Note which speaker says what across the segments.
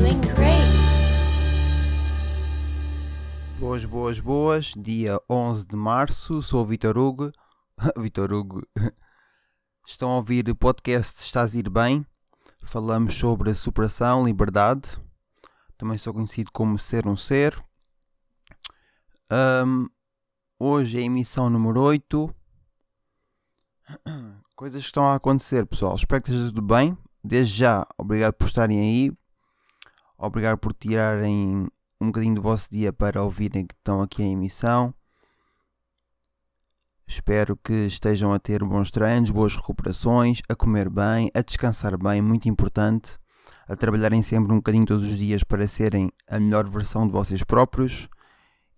Speaker 1: great.
Speaker 2: Boas, boas, boas. Dia 11 de março. Sou o Vitor Hugo. Vitor Hugo. Estão a ouvir o podcast Estás a ir bem? Falamos sobre superação, liberdade. Também sou conhecido como Ser um Ser. Ahm, hoje é a emissão número 8. Coisas que estão a acontecer, pessoal. Espero que esteja tudo bem. Desde já, obrigado por estarem aí. Obrigado por tirarem um bocadinho do vosso dia para ouvirem que estão aqui em emissão. Espero que estejam a ter bons treinos, boas recuperações, a comer bem, a descansar bem, muito importante, a trabalharem sempre um bocadinho todos os dias para serem a melhor versão de vocês próprios.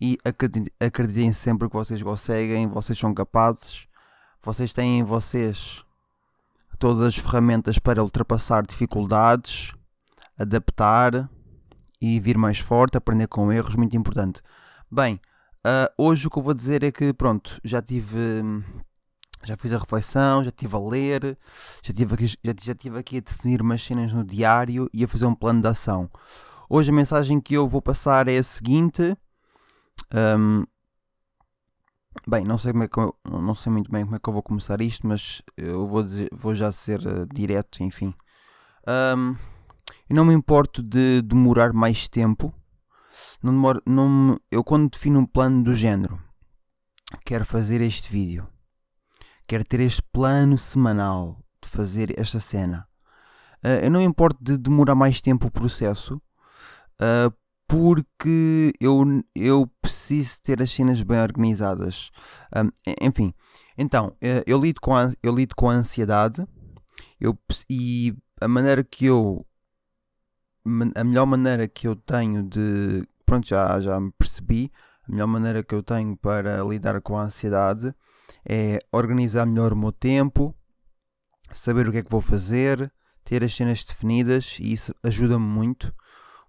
Speaker 2: E acreditem, sempre que vocês conseguem, vocês são capazes, vocês têm em vocês todas as ferramentas para ultrapassar dificuldades, adaptar e vir mais forte, aprender com erros, muito importante. Bem, ah, hoje o que eu vou dizer é que, pronto, já tive. Já fiz a reflexão, já estive a ler, já estive aqui, já, já estive aqui a definir umas cenas no diário e a fazer um plano de ação. Hoje a mensagem que eu vou passar é a seguinte. hum, bem, não sei, como é que eu- não sei muito bem como é que eu vou começar isto, mas eu vou, dizer- vou já ser ah, direto, enfim. Hum, eu não me importo de demorar mais tempo. Não demoro, não, me- eu quando defino um plano do género, quero fazer este vídeo, quero ter este plano semanal de fazer esta cena. Ah, eu não me importo de demorar mais tempo o processo, ah, porque eu, eu preciso ter as cenas bem organizadas. En- enfim, então, eh, eu lido com a, eu lido com a ansiedade eu, e a maneira que eu a melhor maneira que eu tenho de. Pronto, já, já me percebi. A melhor maneira que eu tenho para lidar com a ansiedade é organizar melhor o meu tempo, saber o que é que vou fazer, ter as cenas definidas e isso ajuda-me muito.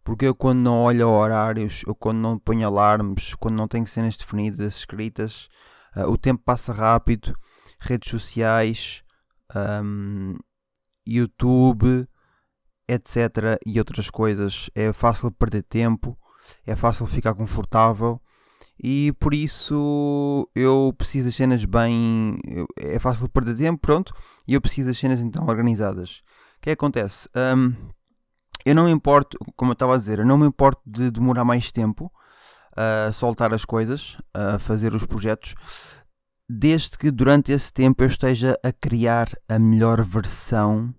Speaker 2: Porque eu, quando não olho horários, eu, quando não ponho alarmes, quando não tenho cenas definidas, escritas, ah, o tempo passa rápido. Redes sociais, ahm, YouTube, etc. e outras coisas. É fácil perder tempo, é fácil ficar confortável e por isso eu preciso das cenas bem. É fácil perder tempo, pronto, e eu preciso das cenas então organizadas. O que é que acontece? Hum, eu não me importo, como eu estava a dizer, eu não me importo de demorar mais tempo a soltar as coisas, a fazer os projetos, desde que durante esse tempo eu esteja a criar a melhor versão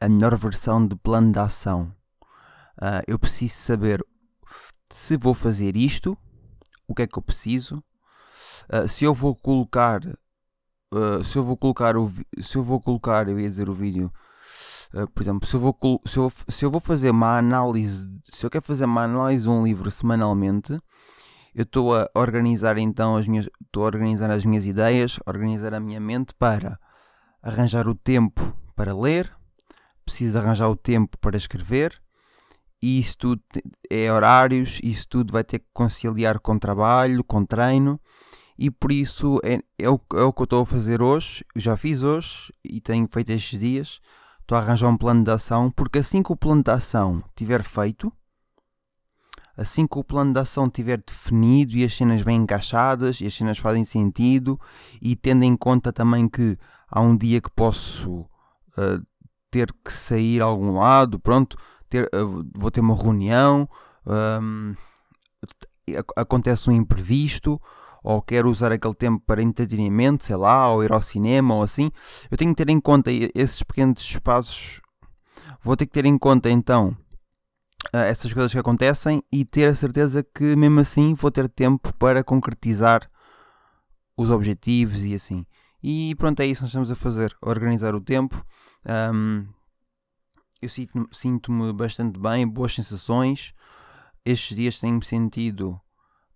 Speaker 2: a melhor versão de plano de ação. Ah, eu preciso saber se vou fazer isto, o que é que eu preciso, ah, se eu vou colocar, ah, se eu vou colocar o, se eu vou colocar, eu ia dizer o vídeo, por exemplo, se eu vou, se eu, se eu vou fazer uma análise, se eu quero fazer uma análise de um livro semanalmente, eu estou a organizar então as minhas, estou a organizar as minhas ideias, organizar a minha mente para arranjar o tempo para ler, preciso arranjar o tempo para escrever e isso tudo é horários, isso tudo vai ter que conciliar com trabalho, com treino e por isso é, é, o, é o que eu estou a fazer hoje, já fiz hoje e tenho feito estes dias, estou a arranjar um plano de ação porque assim que o plano de ação estiver feito, assim que o plano de ação estiver definido e as cenas bem encaixadas e as cenas fazem sentido e tendo em conta também que há um dia que posso ah, ter que sair a algum lado, pronto, ter, ah, vou ter uma reunião, ac- acontece um imprevisto, ou quero usar aquele tempo para entretenimento, sei lá, ou ir ao cinema, ou assim, eu tenho que ter em conta esses pequenos espaços, vou ter que ter em conta então ah, essas coisas que acontecem e ter a certeza que mesmo assim vou ter tempo para concretizar os objetivos e assim. E pronto, é isso que nós estamos a fazer, organizar o tempo. Ahm, eu sinto-me sinto-me bastante bem, boas sensações. Estes dias tenho-me sentido,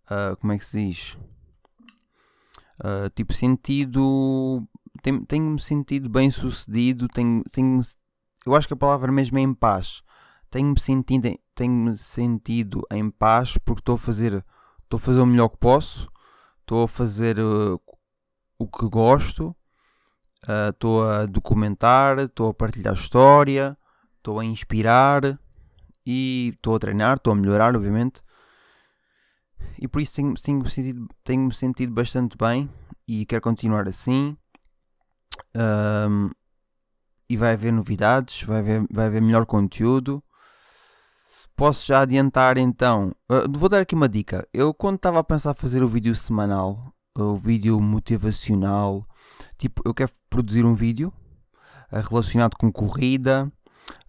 Speaker 2: ah, como é que se diz? Ah, tipo, sentido. tenho- Tenho-me sentido bem sucedido. Tenho, tenho, eu acho que a palavra mesmo é em paz. Tenho-me sentido, tenho-me sentido em paz porque estou a fazer, estou a fazer o melhor que posso. Estou a fazer ah, o que gosto. ah, Estou a documentar, estou a partilhar história, estou a inspirar e estou a treinar, estou a melhorar, obviamente. E por isso tenho-me tenho sentido, tenho sentido bastante bem e quero continuar assim. Um, e vai haver novidades, vai haver, vai haver melhor conteúdo. Posso já adiantar então. Uh, vou dar aqui uma dica. Eu, quando estava a pensar fazer o vídeo semanal, o vídeo motivacional, tipo, eu quero produzir um vídeo uh, relacionado com corrida.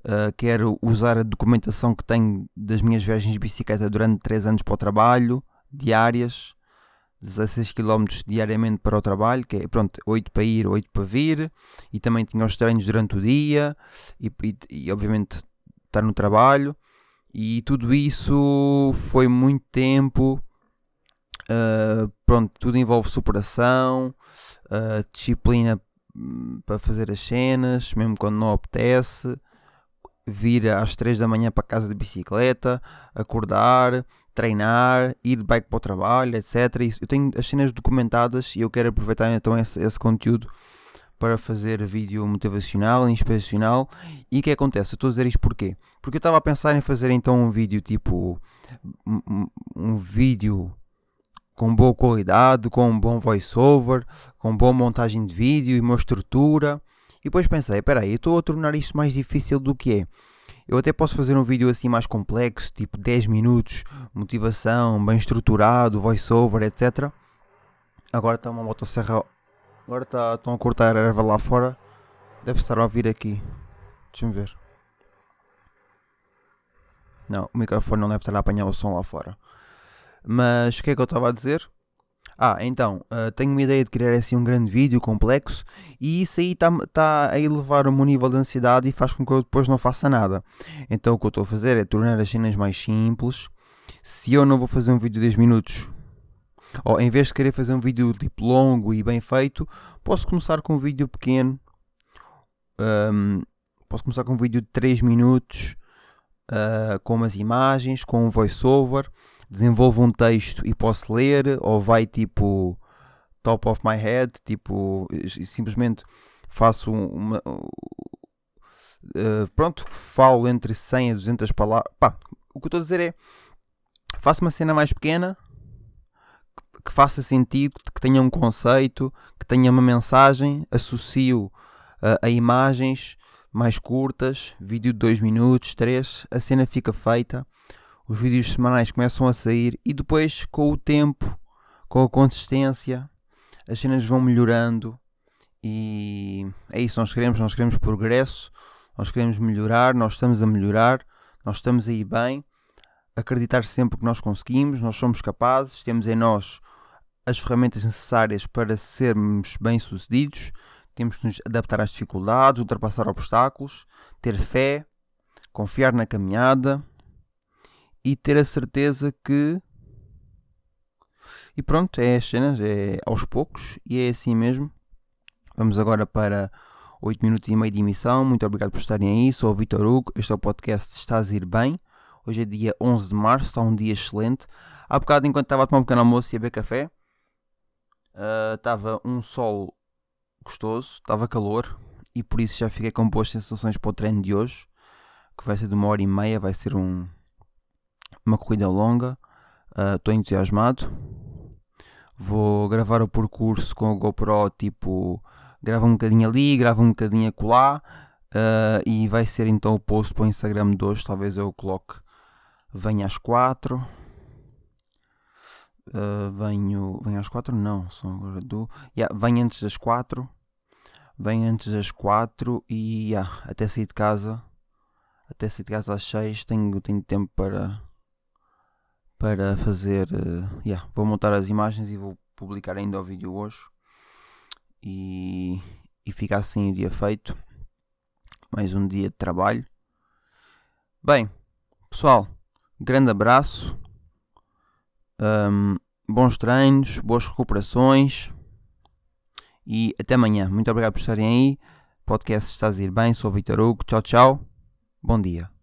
Speaker 2: Uh, quero usar a documentação que tenho das minhas viagens de bicicleta durante 3 anos para o trabalho, diárias. 16 km diariamente para o trabalho, que é pronto, 8 para ir, 8 para vir, e também tinha os treinos durante o dia, e, e, e obviamente estar no trabalho, e tudo isso foi muito tempo. Uh, pronto, tudo envolve superação, uh, disciplina hum, para fazer as cenas, mesmo quando não apetece, vir às 3 da manhã para casa de bicicleta, acordar, treinar, ir de bike para o trabalho, etc. Eu tenho as cenas documentadas e eu quero aproveitar então esse, esse conteúdo para fazer vídeo motivacional, inspiracional. E o que acontece? Eu estou a dizer isto porquê? Porque eu estava a pensar em fazer então um vídeo tipo. Um, um vídeo com boa qualidade, com um bom voiceover, com boa montagem de vídeo e uma estrutura. E depois pensei, espera aí, estou a tornar isto mais difícil do que é. Eu até posso fazer um vídeo assim mais complexo, tipo 10 minutos, motivação, bem estruturado, voiceover, etc. Agora está uma motosserra. Agora está, estão a cortar a erva lá fora. Deve estar a ouvir aqui. Deixa-me ver. Não, o microfone não deve estar a apanhar o som lá fora. Mas o que é que eu estava a dizer? Ah, então, uh, tenho uma ideia de criar assim um grande vídeo complexo e isso aí está tá a elevar o meu nível de ansiedade e faz com que eu depois não faça nada. Então o que eu estou a fazer é tornar as cenas mais simples. Se eu não vou fazer um vídeo de 10 minutos, ou em vez de querer fazer um vídeo tipo longo e bem feito, posso começar com um vídeo pequeno. Um, posso começar com um vídeo de 3 minutos, uh, com umas imagens, com um voiceover desenvolvo um texto e posso ler, ou vai tipo top of my head, tipo simplesmente faço uma. Uh, pronto, falo entre 100 a 200 palavras. Pá, o que eu estou a dizer é faço uma cena mais pequena que faça sentido, que tenha um conceito, que tenha uma mensagem, associo uh, a imagens mais curtas, vídeo de 2 minutos, 3, a cena fica feita os vídeos semanais começam a sair e depois, com o tempo, com a consistência, as cenas vão melhorando. E é isso nós queremos, nós queremos progresso, nós queremos melhorar, nós estamos a melhorar, nós estamos aí bem, acreditar sempre que nós conseguimos, nós somos capazes, temos em nós as ferramentas necessárias para sermos bem-sucedidos, temos que nos adaptar às dificuldades, ultrapassar obstáculos, ter fé, confiar na caminhada e ter a certeza que. E pronto, é as cenas, é aos poucos e é assim mesmo. Vamos agora para 8 minutos e meio de emissão. Muito obrigado por estarem aí. Sou o Vitor Hugo. Este é o podcast Estás a ir bem. Hoje é dia 11 de março, está um dia excelente. Há bocado, enquanto estava a tomar um pequeno almoço e a beber café, uh, estava um sol gostoso, estava calor e por isso já fiquei com boas sensações para o treino de hoje, que vai ser de uma hora e meia, vai ser um, uma corrida longa. Estou uh, entusiasmado. Vou gravar o percurso com o GoPro, tipo, grava um bocadinho ali, grava um bocadinho acolá. Uh, e vai ser então o post para o Instagram de hoje. Talvez eu coloque. Venho às 4. Uh, ah, venho, venho às 4? Não, são agora do. Yeah, venho antes das 4. Venho antes das 4 e yeah, até sair de casa. Até sair de casa às 6 tenho, tenho tempo para para fazer. Uh, yeah, vou montar as imagens e vou publicar ainda o vídeo hoje. E, e fica assim o dia feito. Mais um dia de trabalho. Bem, pessoal, grande abraço. Um, bons treinos, boas recuperações. E até amanhã. Muito obrigado por estarem aí. Podcast Estás a ir bem. Sou o Vitor Hugo. Tchau, tchau. Bom dia.